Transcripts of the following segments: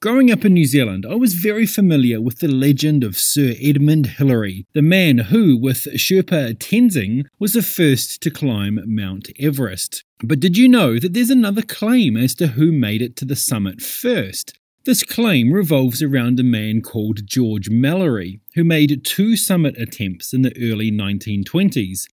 Growing up in New Zealand, I was very familiar with the legend of Sir Edmund Hillary, the man who, with Sherpa Tenzing, was the first to climb Mount Everest. But did you know that there's another claim as to who made it to the summit first? This claim revolves around a man called George Mallory, who made two summit attempts in the early 1920s.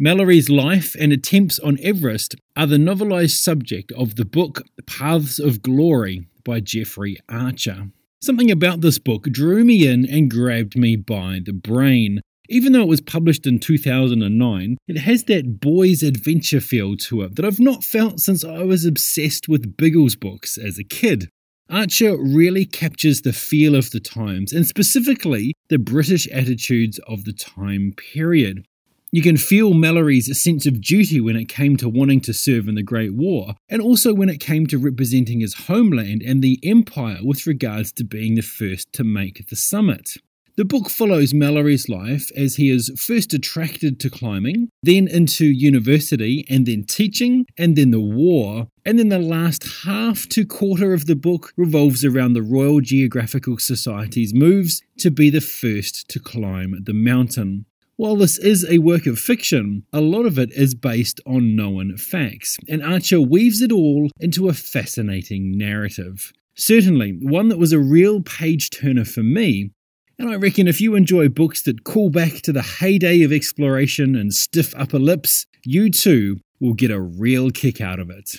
Mallory's life and attempts on Everest are the novelised subject of the book Paths of Glory by Jeffrey Archer. Something about this book drew me in and grabbed me by the brain. Even though it was published in 2009, it has that boy's adventure feel to it that I've not felt since I was obsessed with Biggles books as a kid. Archer really captures the feel of the times, and specifically the British attitudes of the time period. You can feel Mallory's sense of duty when it came to wanting to serve in the Great War, and also when it came to representing his homeland and the Empire with regards to being the first to make the summit. The book follows Mallory's life as he is first attracted to climbing, then into university, and then teaching, and then the war. And then the last half to quarter of the book revolves around the Royal Geographical Society's moves to be the first to climb the mountain. While this is a work of fiction, a lot of it is based on known facts, and Archer weaves it all into a fascinating narrative. Certainly, one that was a real page turner for me, and I reckon if you enjoy books that call back to the heyday of exploration and stiff upper lips, you too will get a real kick out of it.